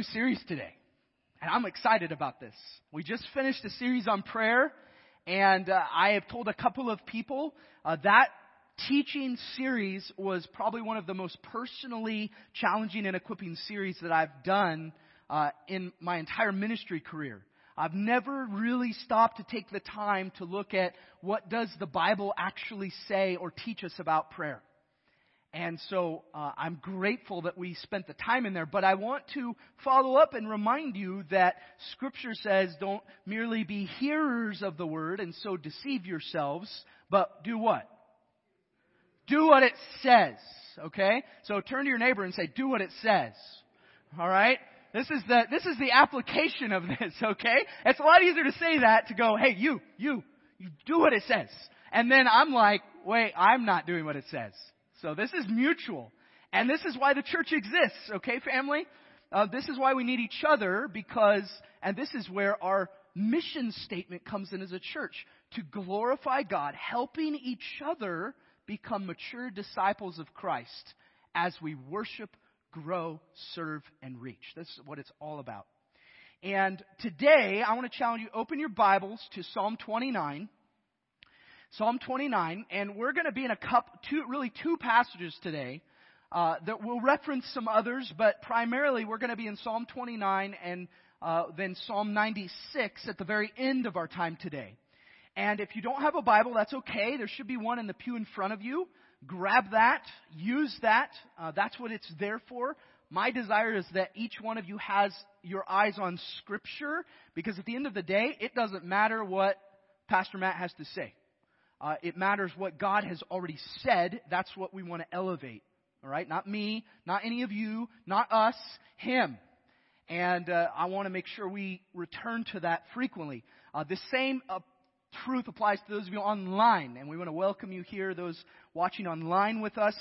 New series today. And I'm excited about this. We just finished a series on prayer, and uh, I have told a couple of people uh, that teaching series was probably one of the most personally challenging and equipping series that I've done uh, in my entire ministry career. I've never really stopped to take the time to look at what does the Bible actually say or teach us about prayer. And so uh, I'm grateful that we spent the time in there. But I want to follow up and remind you that Scripture says don't merely be hearers of the word and so deceive yourselves, but do what? Do what it says. Okay? So turn to your neighbor and say, do what it says. Alright? This is the, this is the application of this, okay? It's a lot easier to say that to go, hey, you, you, you do what it says. And then I'm like, wait, I'm not doing what it says. So this is mutual. And this is why the church exists, okay, family? Uh, this is why we need each other because, and this is where our mission statement comes in as a church to glorify God, helping each other become mature disciples of Christ as we worship, grow, serve, and reach. This is what it's all about. And today, I want to challenge you open your Bibles to Psalm 29. Psalm 29, and we're going to be in a cup, two, really two passages today. Uh, that we'll reference some others, but primarily we're going to be in Psalm 29 and uh, then Psalm 96 at the very end of our time today. And if you don't have a Bible, that's okay. There should be one in the pew in front of you. Grab that, use that. Uh, that's what it's there for. My desire is that each one of you has your eyes on Scripture, because at the end of the day, it doesn't matter what Pastor Matt has to say. Uh, it matters what God has already said. That's what we want to elevate. All right? Not me, not any of you, not us, Him. And uh, I want to make sure we return to that frequently. Uh, the same uh, truth applies to those of you online. And we want to welcome you here, those watching online with us.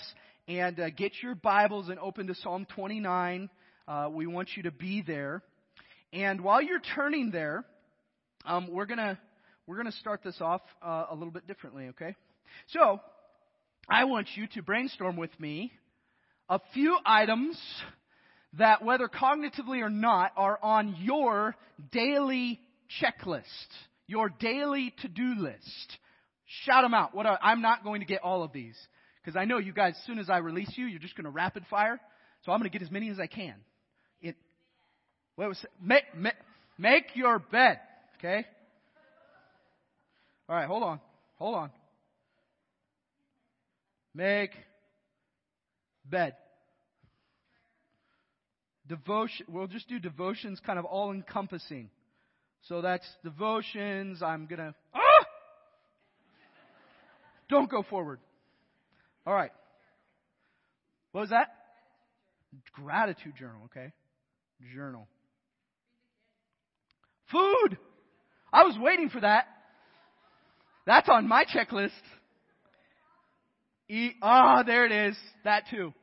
And uh, get your Bibles and open to Psalm 29. Uh, we want you to be there. And while you're turning there, um, we're going to we're going to start this off uh, a little bit differently, okay? So, I want you to brainstorm with me a few items that, whether cognitively or not, are on your daily checklist, your daily to do list. Shout them out. What are, I'm not going to get all of these because I know you guys. As soon as I release you, you're just going to rapid fire. So I'm going to get as many as I can. It. What was make, make, make your bed. Okay. All right, hold on. Hold on. Make bed. Devotion. We'll just do devotions kind of all encompassing. So that's devotions. I'm going to. Ah! Don't go forward. All right. What was that? Gratitude journal, okay? Journal. Food! I was waiting for that. That's on my checklist. Ah, oh, there it is. That too.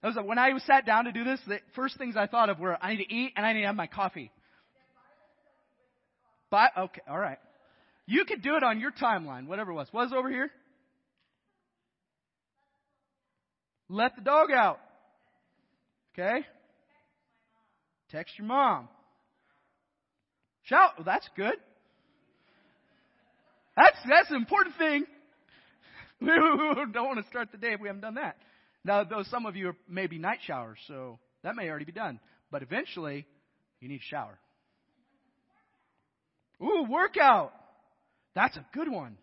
That was when I sat down to do this. The first things I thought of were I need to eat and I need to have my coffee. But okay, all right. You could do it on your timeline, whatever it was. What was over here? Let the dog out. Okay. Text your mom. Shout. Well, that's good. That's, that's an important thing. We don't want to start the day if we haven't done that. Now, though some of you are maybe night showers, so that may already be done. But eventually, you need a shower. Ooh, workout. That's a good one.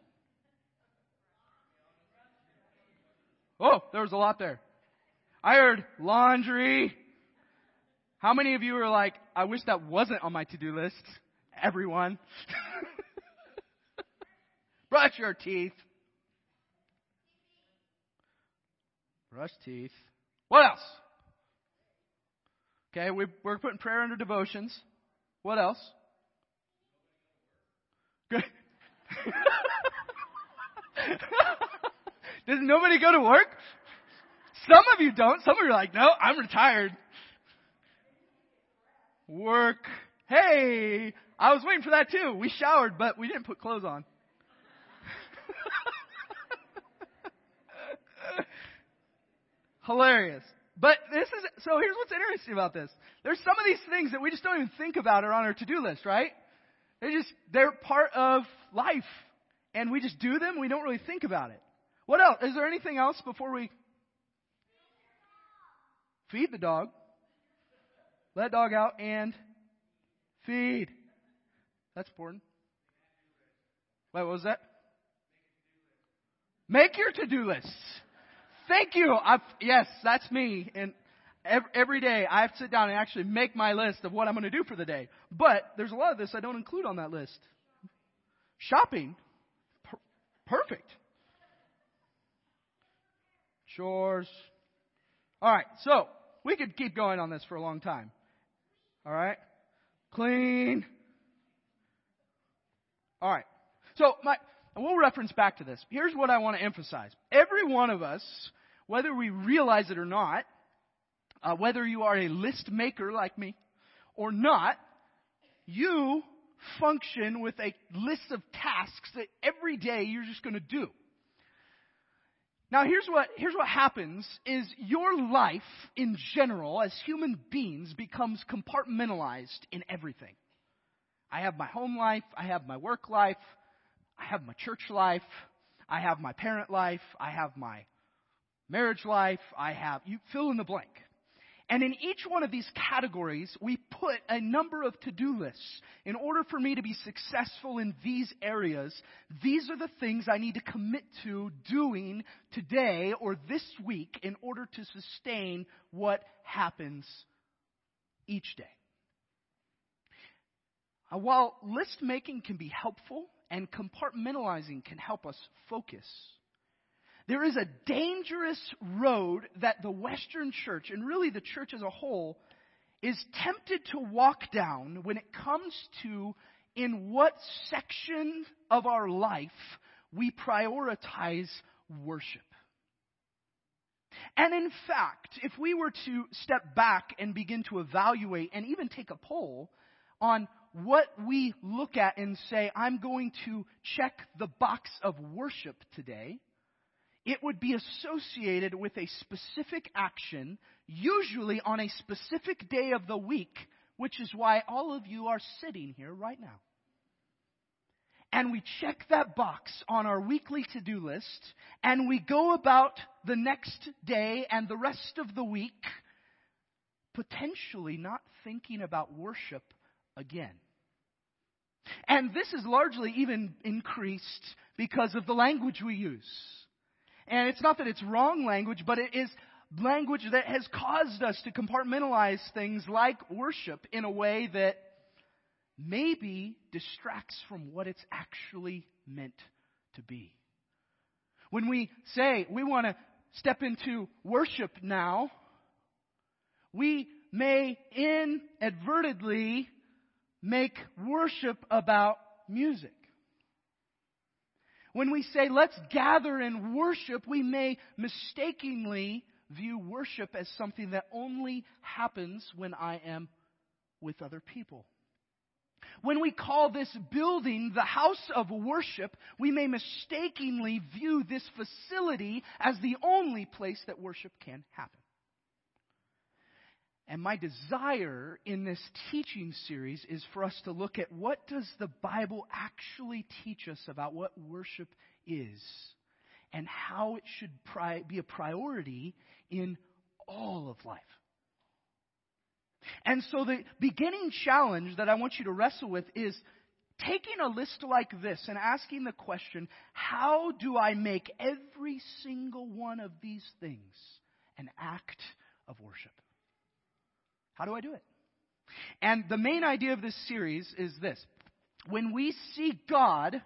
Oh, there was a lot there. I heard laundry. How many of you are like, I wish that wasn't on my to-do list? Everyone. Brush your teeth. Brush teeth. What else? Okay, we, we're putting prayer under devotions. What else? Good. Does nobody go to work? Some of you don't. Some of you are like, no, I'm retired. Work. Hey, I was waiting for that too. We showered, but we didn't put clothes on. Hilarious. But this is, so here's what's interesting about this. There's some of these things that we just don't even think about are on our to-do list, right? They just, they're part of life. And we just do them, we don't really think about it. What else? Is there anything else before we feed the dog? Let dog out and feed. That's important. Wait, what was that? Make your to-do lists. Thank you. I've, yes, that's me. And every, every day I have to sit down and actually make my list of what I'm going to do for the day. But there's a lot of this I don't include on that list. Shopping. Per- perfect. Chores. All right. So we could keep going on this for a long time. All right. Clean. All right. So my, and we'll reference back to this. Here's what I want to emphasize. Every one of us whether we realize it or not, uh, whether you are a list maker like me or not, you function with a list of tasks that every day you're just going to do. Now here's what, here's what happens is your life in general as human beings becomes compartmentalized in everything. I have my home life, I have my work life, I have my church life, I have my parent life, I have my marriage life, I have, you fill in the blank. And in each one of these categories, we put a number of to-do lists. In order for me to be successful in these areas, these are the things I need to commit to doing today or this week in order to sustain what happens each day. Uh, while list making can be helpful and compartmentalizing can help us focus, there is a dangerous road that the Western church, and really the church as a whole, is tempted to walk down when it comes to in what section of our life we prioritize worship. And in fact, if we were to step back and begin to evaluate and even take a poll on what we look at and say, I'm going to check the box of worship today, it would be associated with a specific action, usually on a specific day of the week, which is why all of you are sitting here right now. And we check that box on our weekly to do list, and we go about the next day and the rest of the week, potentially not thinking about worship again. And this is largely even increased because of the language we use. And it's not that it's wrong language, but it is language that has caused us to compartmentalize things like worship in a way that maybe distracts from what it's actually meant to be. When we say we want to step into worship now, we may inadvertently make worship about music. When we say let's gather and worship, we may mistakenly view worship as something that only happens when I am with other people. When we call this building the house of worship, we may mistakenly view this facility as the only place that worship can happen. And my desire in this teaching series is for us to look at what does the Bible actually teach us about what worship is and how it should pri- be a priority in all of life. And so the beginning challenge that I want you to wrestle with is taking a list like this and asking the question, how do I make every single one of these things an act of worship? How do I do it? And the main idea of this series is this. When we see God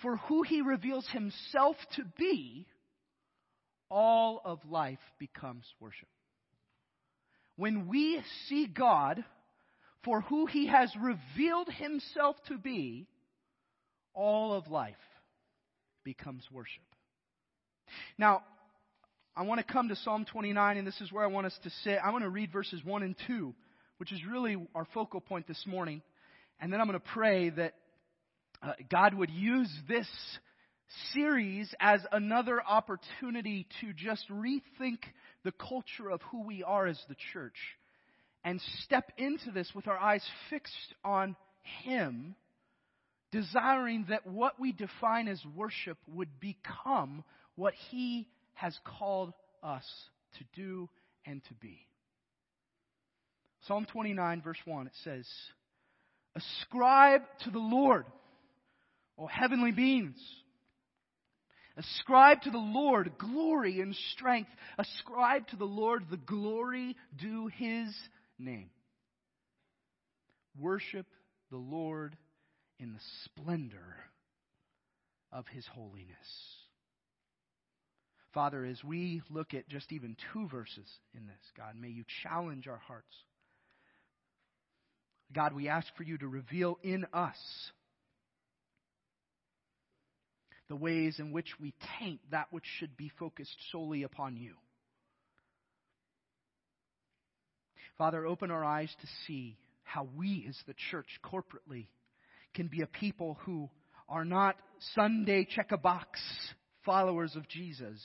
for who he reveals himself to be, all of life becomes worship. When we see God for who he has revealed himself to be, all of life becomes worship. Now, I want to come to Psalm 29, and this is where I want us to sit. I want to read verses 1 and 2, which is really our focal point this morning. And then I'm going to pray that uh, God would use this series as another opportunity to just rethink the culture of who we are as the church and step into this with our eyes fixed on Him, desiring that what we define as worship would become what He has called us to do and to be. Psalm 29, verse 1, it says, Ascribe to the Lord, O heavenly beings Ascribe to the Lord glory and strength. Ascribe to the Lord the glory due his name. Worship the Lord in the splendor of his holiness. Father, as we look at just even two verses in this, God, may you challenge our hearts. God, we ask for you to reveal in us the ways in which we taint that which should be focused solely upon you. Father, open our eyes to see how we as the church corporately can be a people who are not Sunday check a box followers of Jesus,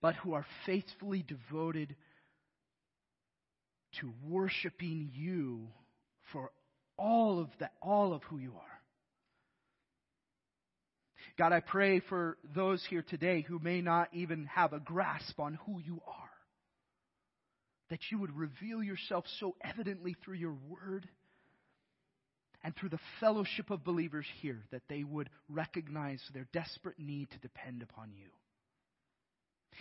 but who are faithfully devoted to worshiping you for all of that, all of who you are. God, I pray for those here today who may not even have a grasp on who you are. That you would reveal yourself so evidently through your word and through the fellowship of believers here that they would recognize their desperate need to depend upon you.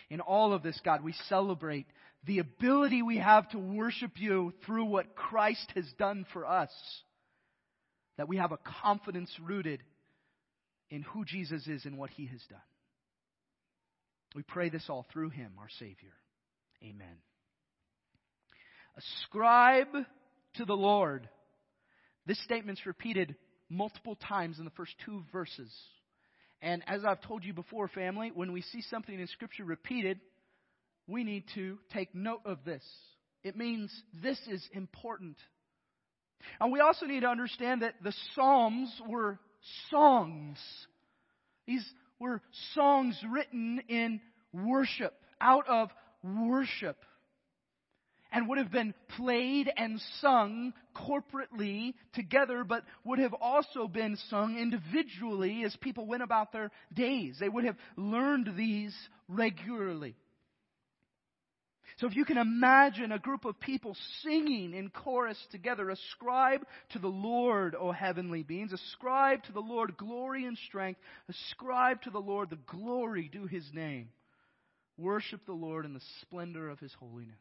In all of this, God, we celebrate the ability we have to worship you through what Christ has done for us. That we have a confidence rooted in who Jesus is and what he has done. We pray this all through him, our Savior. Amen. Ascribe to the Lord. This statement's repeated multiple times in the first two verses. And as I've told you before, family, when we see something in Scripture repeated, we need to take note of this. It means this is important. And we also need to understand that the Psalms were songs. These were songs written in worship, out of worship, and would have been played and sung corporately together, but would have also been sung individually as people went about their days. They would have learned these regularly. So if you can imagine a group of people singing in chorus together, ascribe to the Lord, O heavenly beings, ascribe to the Lord glory and strength, ascribe to the Lord the glory due his name. Worship the Lord in the splendor of his holiness.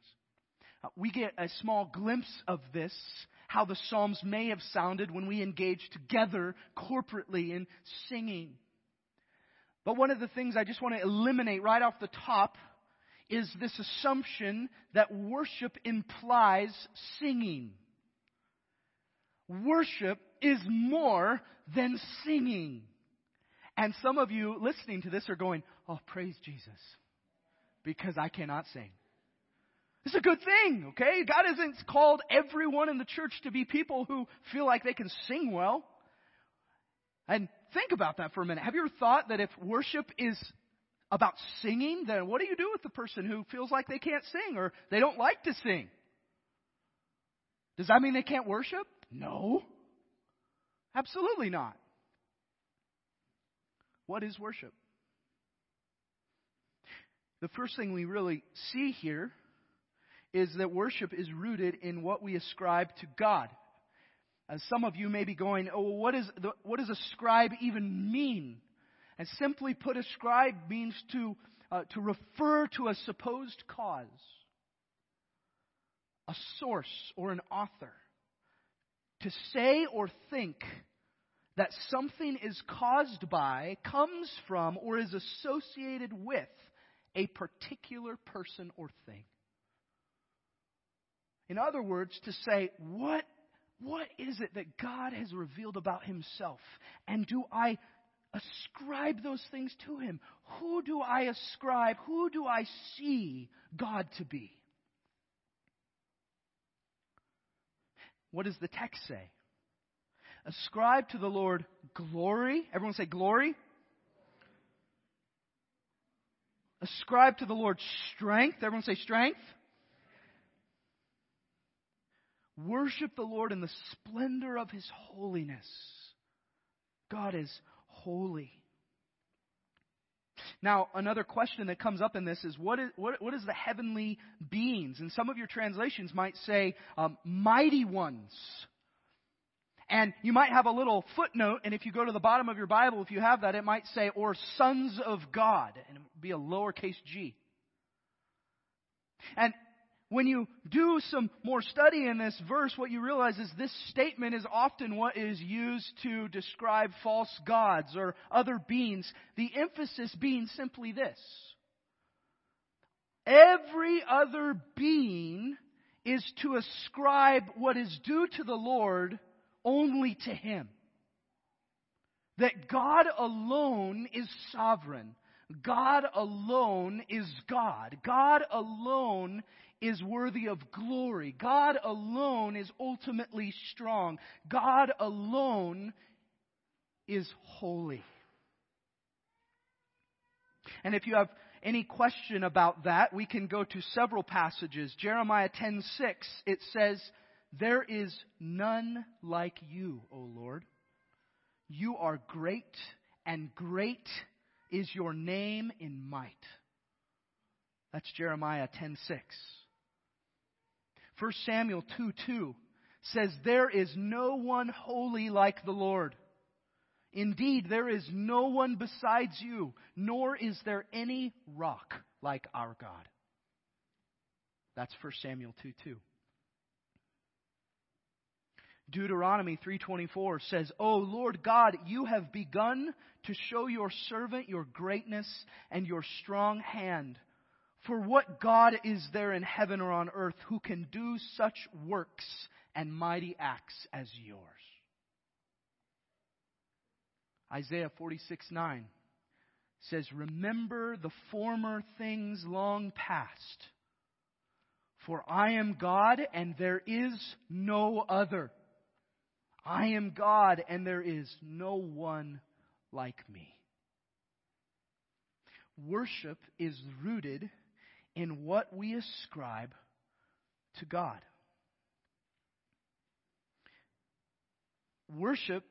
Uh, we get a small glimpse of this, how the Psalms may have sounded when we engage together corporately in singing. But one of the things I just want to eliminate right off the top is this assumption that worship implies singing. Worship is more than singing. And some of you listening to this are going, Oh, praise Jesus, because I cannot sing. It's a good thing, okay? God hasn't called everyone in the church to be people who feel like they can sing well. And think about that for a minute. Have you ever thought that if worship is about singing, then what do you do with the person who feels like they can't sing or they don't like to sing? Does that mean they can't worship? No. Absolutely not. What is worship? The first thing we really see here is that worship is rooted in what we ascribe to God. As some of you may be going, oh, what, is the, what does ascribe even mean? And simply put, ascribe means to, uh, to refer to a supposed cause, a source, or an author. To say or think that something is caused by, comes from, or is associated with a particular person or thing. In other words, to say, what, what is it that God has revealed about himself? And do I ascribe those things to him? Who do I ascribe, who do I see God to be? What does the text say? Ascribe to the Lord glory. Everyone say glory. Ascribe to the Lord strength. Everyone say strength. Worship the Lord in the splendor of His holiness. God is holy. Now, another question that comes up in this is what is, what, what is the heavenly beings? And some of your translations might say um, mighty ones. And you might have a little footnote, and if you go to the bottom of your Bible, if you have that, it might say, or sons of God, and it would be a lowercase g. And when you do some more study in this verse, what you realize is this statement is often what is used to describe false gods or other beings. The emphasis being simply this. Every other being is to ascribe what is due to the Lord only to Him. That God alone is sovereign. God alone is God. God alone is worthy of glory. God alone is ultimately strong. God alone is holy. And if you have any question about that, we can go to several passages. Jeremiah 10:6 it says, there is none like you, O Lord. You are great, and great is your name in might. That's Jeremiah 10:6. 1 Samuel 2 2 says, There is no one holy like the Lord. Indeed, there is no one besides you, nor is there any rock like our God. That's 1 Samuel 2 2. Deuteronomy 3:24 says, "O Lord God, you have begun to show your servant your greatness and your strong hand. For what God is there in heaven or on earth who can do such works and mighty acts as yours?" Isaiah 46:9 says, "Remember the former things long past, for I am God and there is no other." I am God and there is no one like me. Worship is rooted in what we ascribe to God. Worship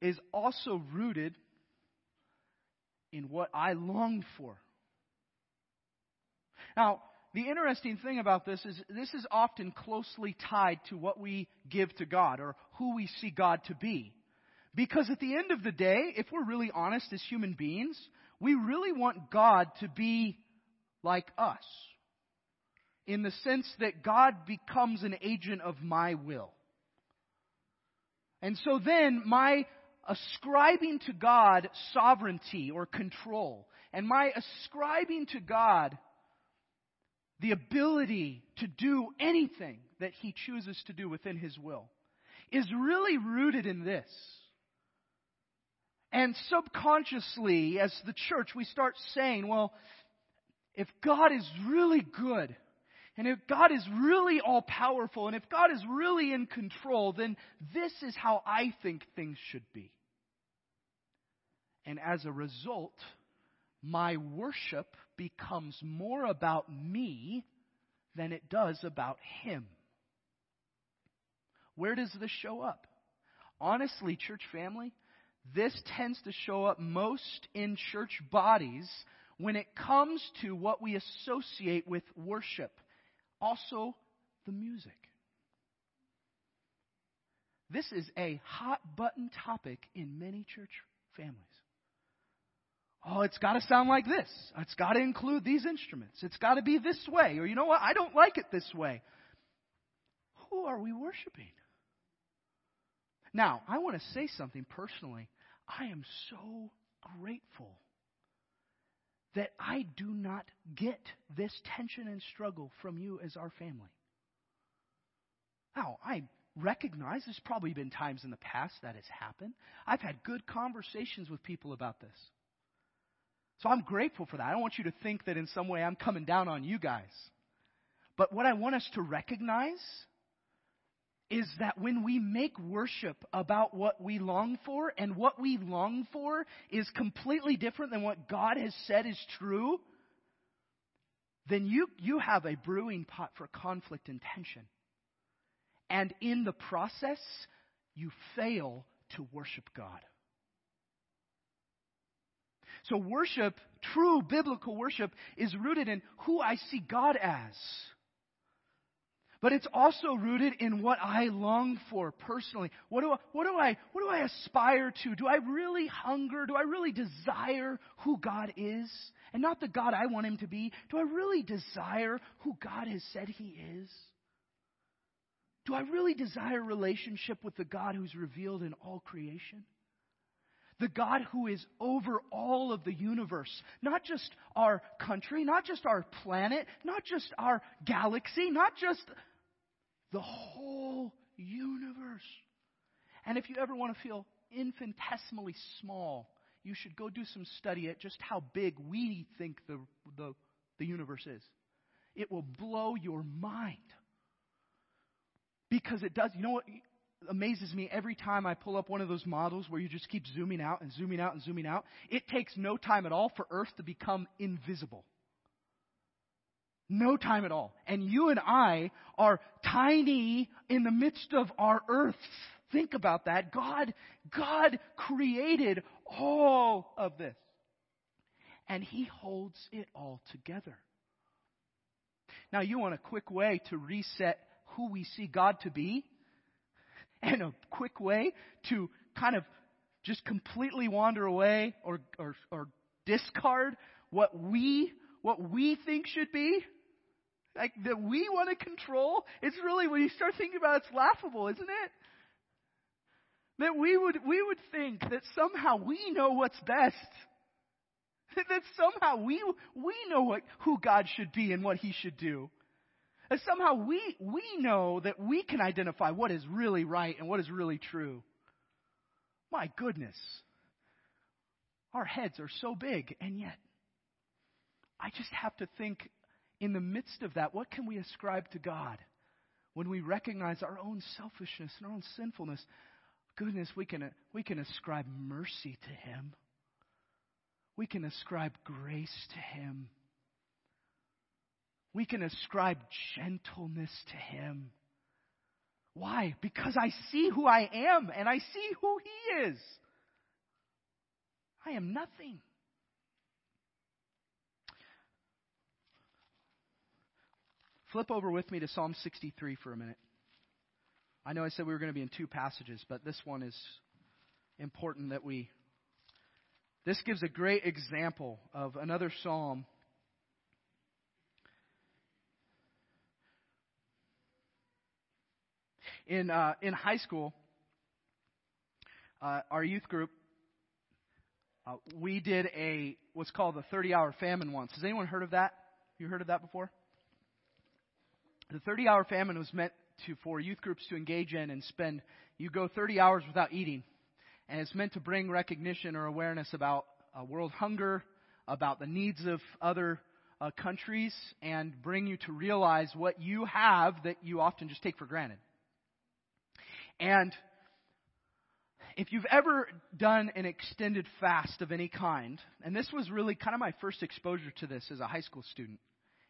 is also rooted in what I long for. Now, the interesting thing about this is this is often closely tied to what we give to God or who we see God to be. Because at the end of the day, if we're really honest as human beings, we really want God to be like us. In the sense that God becomes an agent of my will. And so then my ascribing to God sovereignty or control and my ascribing to God the ability to do anything that he chooses to do within his will is really rooted in this. And subconsciously, as the church, we start saying, well, if God is really good, and if God is really all powerful, and if God is really in control, then this is how I think things should be. And as a result, my worship becomes more about me than it does about Him. Where does this show up? Honestly, church family, this tends to show up most in church bodies when it comes to what we associate with worship, also the music. This is a hot button topic in many church families. Oh, it's got to sound like this. It's got to include these instruments. It's got to be this way. Or you know what? I don't like it this way. Who are we worshiping? Now, I want to say something personally. I am so grateful that I do not get this tension and struggle from you as our family. Now, I recognize there's probably been times in the past that has happened. I've had good conversations with people about this. So I'm grateful for that. I don't want you to think that in some way I'm coming down on you guys. But what I want us to recognize is that when we make worship about what we long for, and what we long for is completely different than what God has said is true, then you, you have a brewing pot for conflict and tension. And in the process, you fail to worship God. So worship, true biblical worship, is rooted in who I see God as. But it's also rooted in what I long for personally. What do, I, what, do I, what do I aspire to? Do I really hunger? Do I really desire who God is? And not the God I want him to be. Do I really desire who God has said he is? Do I really desire relationship with the God who's revealed in all creation? The God who is over all of the universe, not just our country, not just our planet, not just our galaxy, not just the whole universe. And if you ever want to feel infinitesimally small, you should go do some study at just how big we think the, the, the universe is. It will blow your mind. Because it does. You know what? Amazes me every time I pull up one of those models where you just keep zooming out and zooming out and zooming out. It takes no time at all for Earth to become invisible. No time at all. And you and I are tiny in the midst of our Earth. Think about that. God, God created all of this. And He holds it all together. Now, you want a quick way to reset who we see God to be? and a quick way to kind of just completely wander away or, or, or discard what we, what we think should be, like that we want to control, it's really, when you start thinking about it, it's laughable, isn't it? That we would, we would think that somehow we know what's best. That somehow we, we know what, who God should be and what He should do. And somehow we, we know that we can identify what is really right and what is really true. My goodness. Our heads are so big, and yet, I just have to think in the midst of that, what can we ascribe to God when we recognize our own selfishness and our own sinfulness? Goodness, we can, we can ascribe mercy to Him. We can ascribe grace to Him we can ascribe gentleness to him. Why? Because I see who I am and I see who he is. I am nothing. Flip over with me to Psalm 63 for a minute. I know I said we were going to be in two passages, but this one is important that we. This gives a great example of another psalm In, uh, in high school, uh, our youth group, uh, we did a what's called the 30 hour famine once. Has anyone heard of that? You heard of that before? The 30 hour famine was meant to for youth groups to engage in and spend. You go 30 hours without eating, and it's meant to bring recognition or awareness about uh, world hunger, about the needs of other uh, countries, and bring you to realize what you have that you often just take for granted. And if you've ever done an extended fast of any kind, and this was really kind of my first exposure to this as a high school student,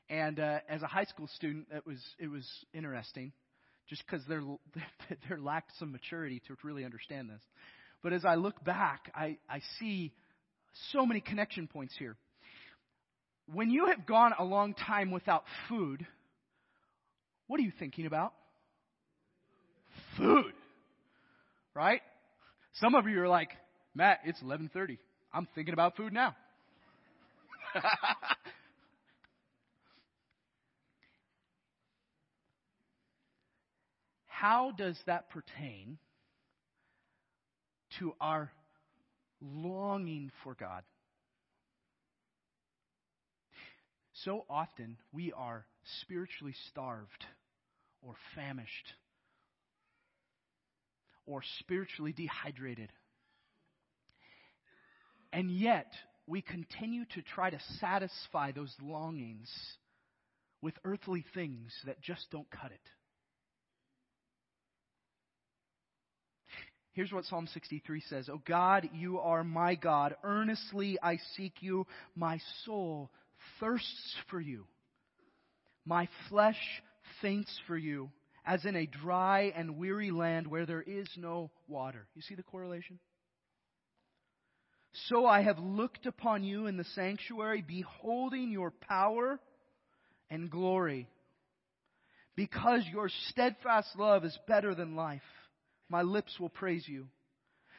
and uh, as a high school student, it was it was interesting, just because they're they lacked some maturity to really understand this. But as I look back, I, I see so many connection points here. When you have gone a long time without food, what are you thinking about? Food right? Some of you are like, Matt, it's 11:30. I'm thinking about food now. How does that pertain to our longing for God? So often we are spiritually starved or famished or spiritually dehydrated. And yet, we continue to try to satisfy those longings with earthly things that just don't cut it. Here's what Psalm 63 says Oh God, you are my God. Earnestly I seek you. My soul thirsts for you. My flesh faints for you, as in a dry and weary land where there is no water. You see the correlation? So I have looked upon you in the sanctuary, beholding your power and glory. Because your steadfast love is better than life, my lips will praise you.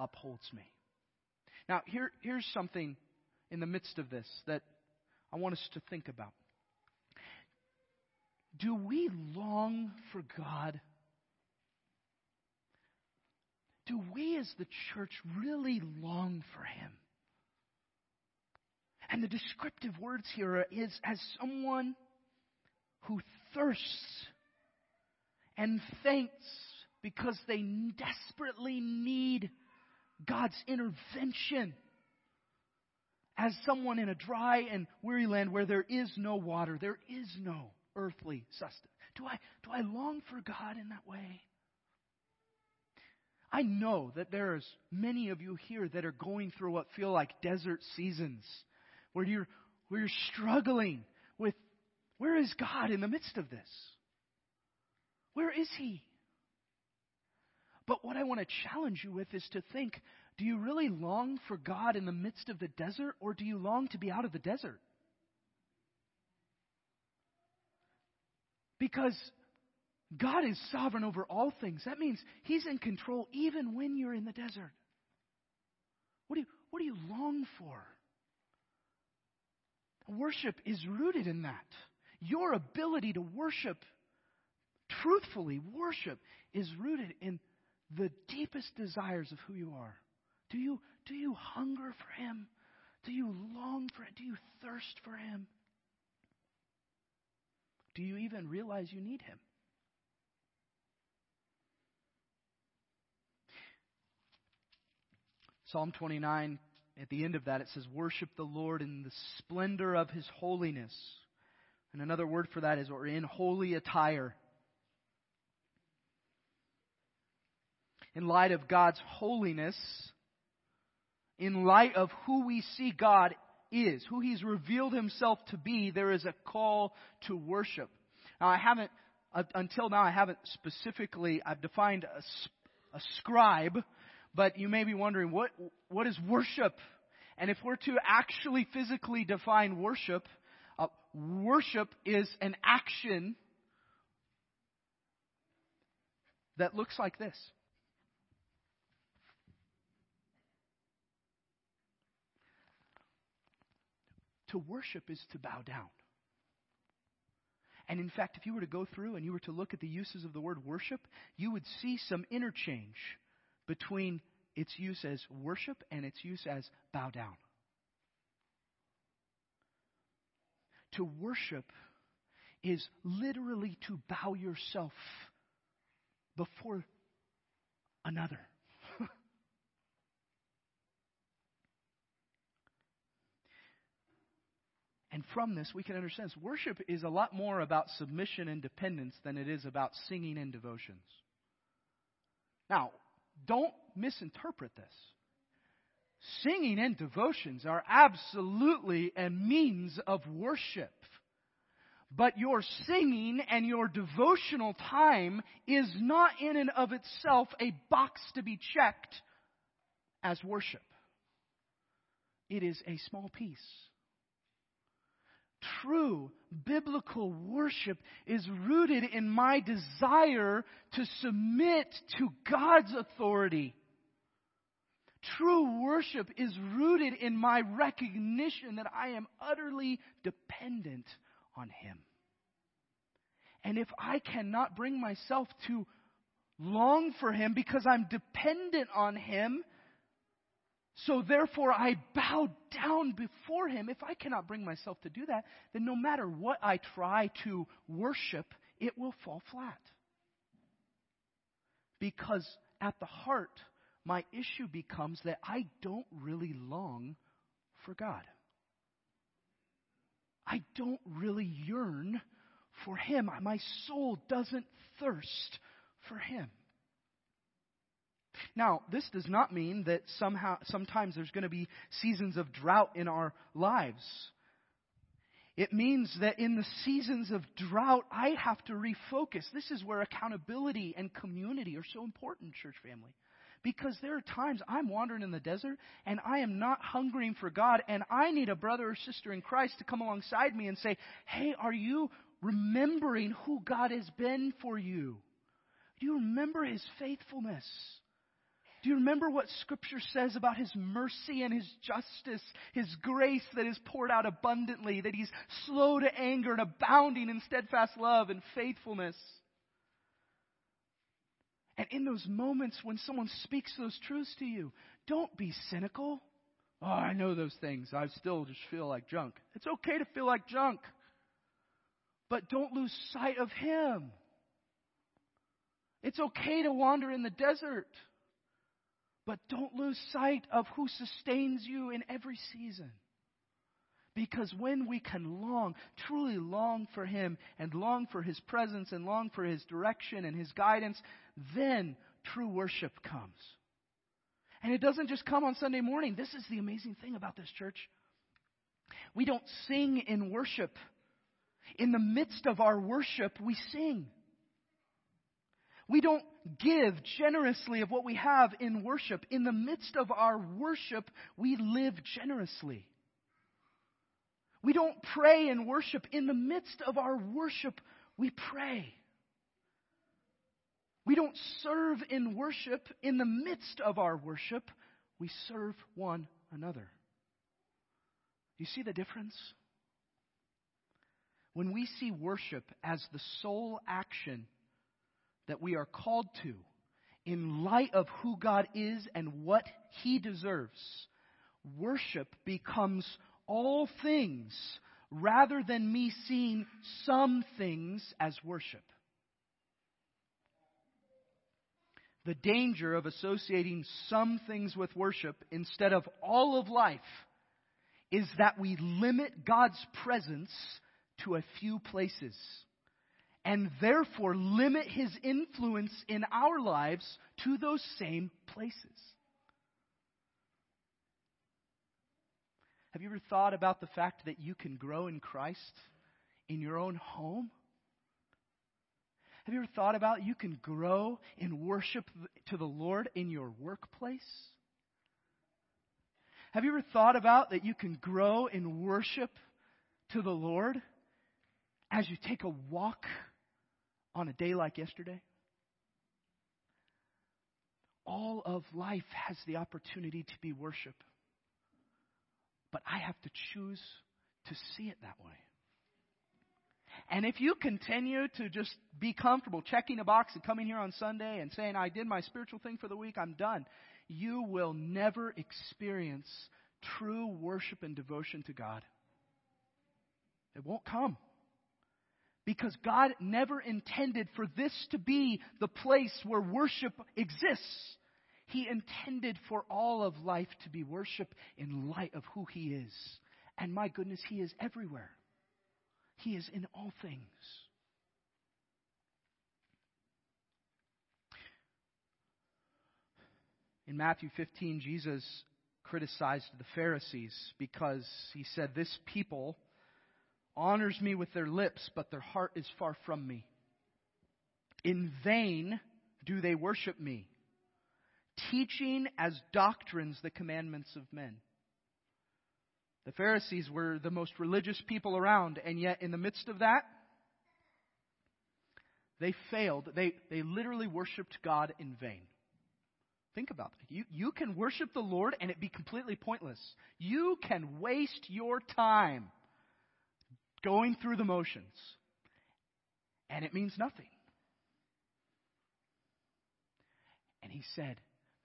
upholds me. Now, here, here's something in the midst of this that I want us to think about. Do we long for God? Do we as the church really long for Him? And the descriptive words here is as someone who thirsts and faints because they desperately need God's intervention as someone in a dry and weary land where there is no water, there is no earthly sustenance. Do I, do I long for God in that way? I know that there's many of you here that are going through what feel like desert seasons, where you're, where you're struggling with where is God in the midst of this? Where is He? But what I want to challenge you with is to think do you really long for God in the midst of the desert, or do you long to be out of the desert? Because God is sovereign over all things. That means He's in control even when you're in the desert. What do you, what do you long for? Worship is rooted in that. Your ability to worship, truthfully worship, is rooted in the deepest desires of who you are. Do you, do you hunger for Him? Do you long for Him? Do you thirst for Him? Do you even realize you need Him? Psalm 29, at the end of that, it says, Worship the Lord in the splendor of His holiness. And another word for that is, or in holy attire. In light of God's holiness, in light of who we see God is, who He's revealed Himself to be, there is a call to worship. Now, I haven't, uh, until now, I haven't specifically, I've defined a, a scribe, but you may be wondering, what, what is worship? And if we're to actually physically define worship, uh, worship is an action that looks like this. To worship is to bow down. And in fact, if you were to go through and you were to look at the uses of the word worship, you would see some interchange between its use as worship and its use as bow down. To worship is literally to bow yourself before another. And from this, we can understand this. worship is a lot more about submission and dependence than it is about singing and devotions. Now, don't misinterpret this. Singing and devotions are absolutely a means of worship. But your singing and your devotional time is not in and of itself a box to be checked as worship. It is a small piece True biblical worship is rooted in my desire to submit to God's authority. True worship is rooted in my recognition that I am utterly dependent on Him. And if I cannot bring myself to long for Him because I'm dependent on Him, so therefore I bow down before Him. If I cannot bring myself to do that, then no matter what I try to worship, it will fall flat. Because at the heart, my issue becomes that I don't really long for God. I don't really yearn for Him. My soul doesn't thirst for Him. Now, this does not mean that somehow, sometimes there's going to be seasons of drought in our lives. It means that in the seasons of drought, I have to refocus. This is where accountability and community are so important, church family. Because there are times I'm wandering in the desert and I am not hungering for God, and I need a brother or sister in Christ to come alongside me and say, Hey, are you remembering who God has been for you? Do you remember His faithfulness? Do you remember what Scripture says about His mercy and His justice, His grace that is poured out abundantly, that He's slow to anger and abounding in steadfast love and faithfulness? And in those moments when someone speaks those truths to you, don't be cynical. Oh, I know those things. I still just feel like junk. It's okay to feel like junk. But don't lose sight of Him. It's okay to wander in the desert. But don't lose sight of who sustains you in every season. Because when we can long, truly long for Him and long for His presence and long for His direction and His guidance, then true worship comes. And it doesn't just come on Sunday morning. This is the amazing thing about this church. We don't sing in worship. In the midst of our worship, we sing. We don't give generously of what we have in worship. In the midst of our worship, we live generously. We don't pray in worship. In the midst of our worship, we pray. We don't serve in worship. In the midst of our worship, we serve one another. You see the difference? When we see worship as the sole action that we are called to in light of who God is and what He deserves, worship becomes all things rather than me seeing some things as worship. The danger of associating some things with worship instead of all of life is that we limit God's presence to a few places and therefore limit his influence in our lives to those same places. Have you ever thought about the fact that you can grow in Christ in your own home? Have you ever thought about you can grow in worship to the Lord in your workplace? Have you ever thought about that you can grow in worship to the Lord as you take a walk on a day like yesterday? All of life has the opportunity to be worship. But I have to choose to see it that way. And if you continue to just be comfortable checking a box and coming here on Sunday and saying, I did my spiritual thing for the week, I'm done, you will never experience true worship and devotion to God. It won't come. Because God never intended for this to be the place where worship exists. He intended for all of life to be worship in light of who He is. And my goodness, He is everywhere. He is in all things. In Matthew 15, Jesus criticized the Pharisees because he said, This people honors me with their lips, but their heart is far from me. In vain do they worship me, teaching as doctrines the commandments of men. The Pharisees were the most religious people around, and yet in the midst of that, they failed. They, they literally worshiped God in vain. Think about it. You, you can worship the Lord and it be completely pointless. You can waste your time going through the motions, and it means nothing. And he said,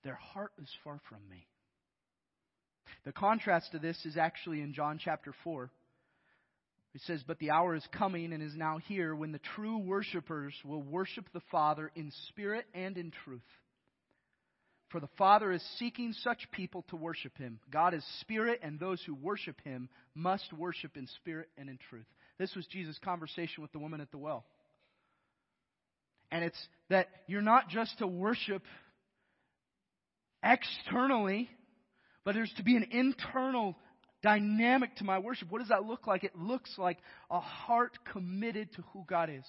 Their heart is far from me. The contrast to this is actually in John chapter 4. It says, But the hour is coming and is now here when the true worshipers will worship the Father in spirit and in truth. For the Father is seeking such people to worship Him. God is spirit, and those who worship Him must worship in spirit and in truth. This was Jesus' conversation with the woman at the well. And it's that you're not just to worship externally, but there's to be an internal dynamic to my worship. What does that look like? It looks like a heart committed to who God is.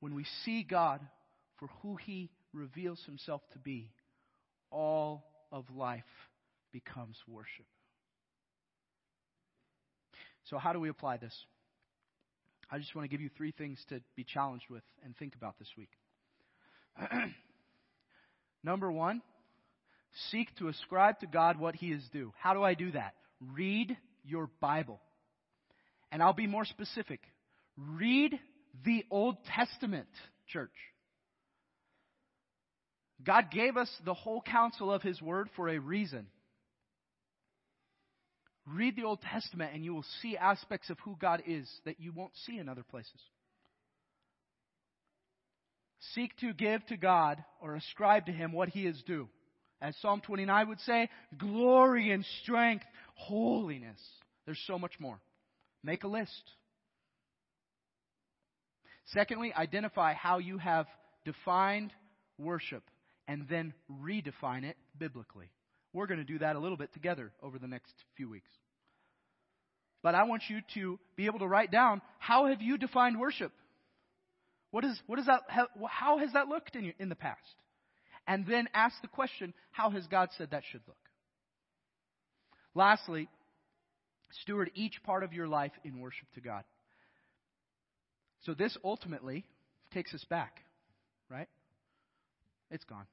When we see God for who He reveals Himself to be, all of life becomes worship. So, how do we apply this? I just want to give you three things to be challenged with and think about this week. Number one, seek to ascribe to God what He is due. How do I do that? Read your Bible. And I'll be more specific. Read the Old Testament, church. God gave us the whole counsel of His Word for a reason. Read the Old Testament and you will see aspects of who God is that you won't see in other places. Seek to give to God or ascribe to Him what He is due. As Psalm 29 would say, glory and strength, holiness. There's so much more. Make a list. Secondly, identify how you have defined worship and then redefine it biblically. We're going to do that a little bit together over the next few weeks. But I want you to be able to write down how have you defined worship? What is, what is that, how, how has that looked in, in the past? And then ask the question, how has God said that should look? Lastly, steward each part of your life in worship to God. So this ultimately takes us back, right? It's gone.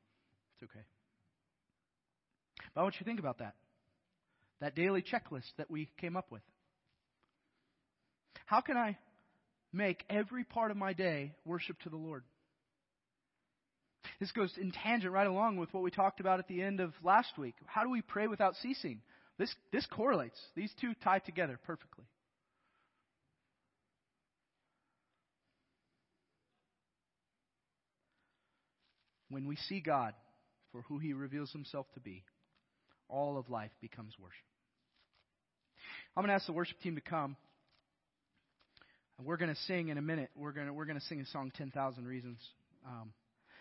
It's okay. But I want you to think about that. That daily checklist that we came up with. How can I make every part of my day worship to the Lord? This goes in tangent right along with what we talked about at the end of last week. How do we pray without ceasing? This, this correlates. These two tie together perfectly. When we see God for who He reveals Himself to be, all of life becomes worship. I'm going to ask the worship team to come. And we're going to sing in a minute. We're going to, we're going to sing a song, 10,000 Reasons. Um,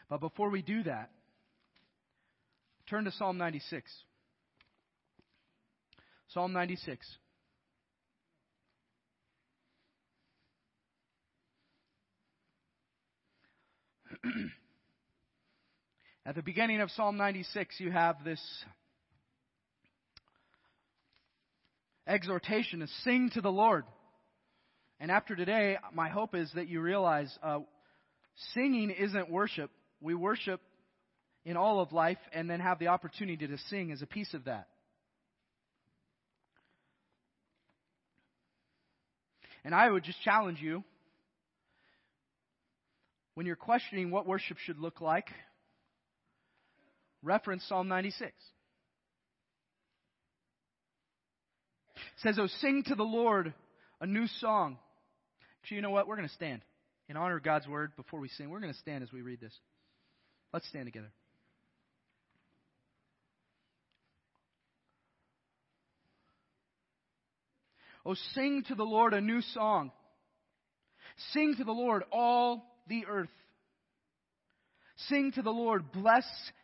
but before we do that, turn to Psalm 96. Psalm 96. At the beginning of Psalm 96, you have this exhortation to sing to the Lord. And after today, my hope is that you realize uh, singing isn't worship. We worship in all of life and then have the opportunity to sing as a piece of that. And I would just challenge you when you're questioning what worship should look like, reference Psalm 96. It says, Oh, sing to the Lord a new song. Actually, you know what? We're going to stand. In honor of God's word, before we sing, we're going to stand as we read this. Let's stand together. Oh, sing to the Lord a new song. Sing to the Lord all the earth. Sing to the Lord, bless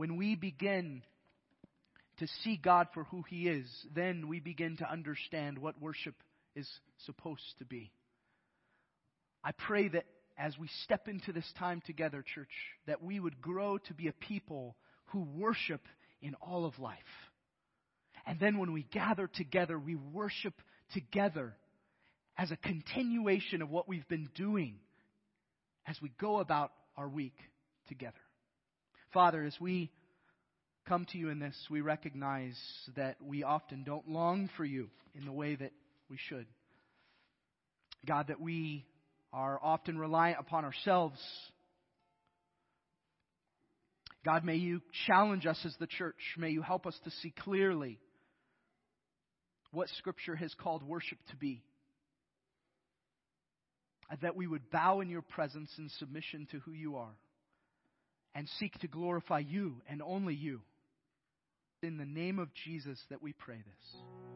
When we begin to see God for who He is, then we begin to understand what worship is supposed to be. I pray that as we step into this time together, church, that we would grow to be a people who worship in all of life. And then when we gather together, we worship together as a continuation of what we've been doing as we go about our week together. Father, as we come to you in this, we recognize that we often don't long for you in the way that we should. God, that we are often reliant upon ourselves. God, may you challenge us as the church. May you help us to see clearly what Scripture has called worship to be. That we would bow in your presence in submission to who you are and seek to glorify you and only you. In the name of Jesus that we pray this.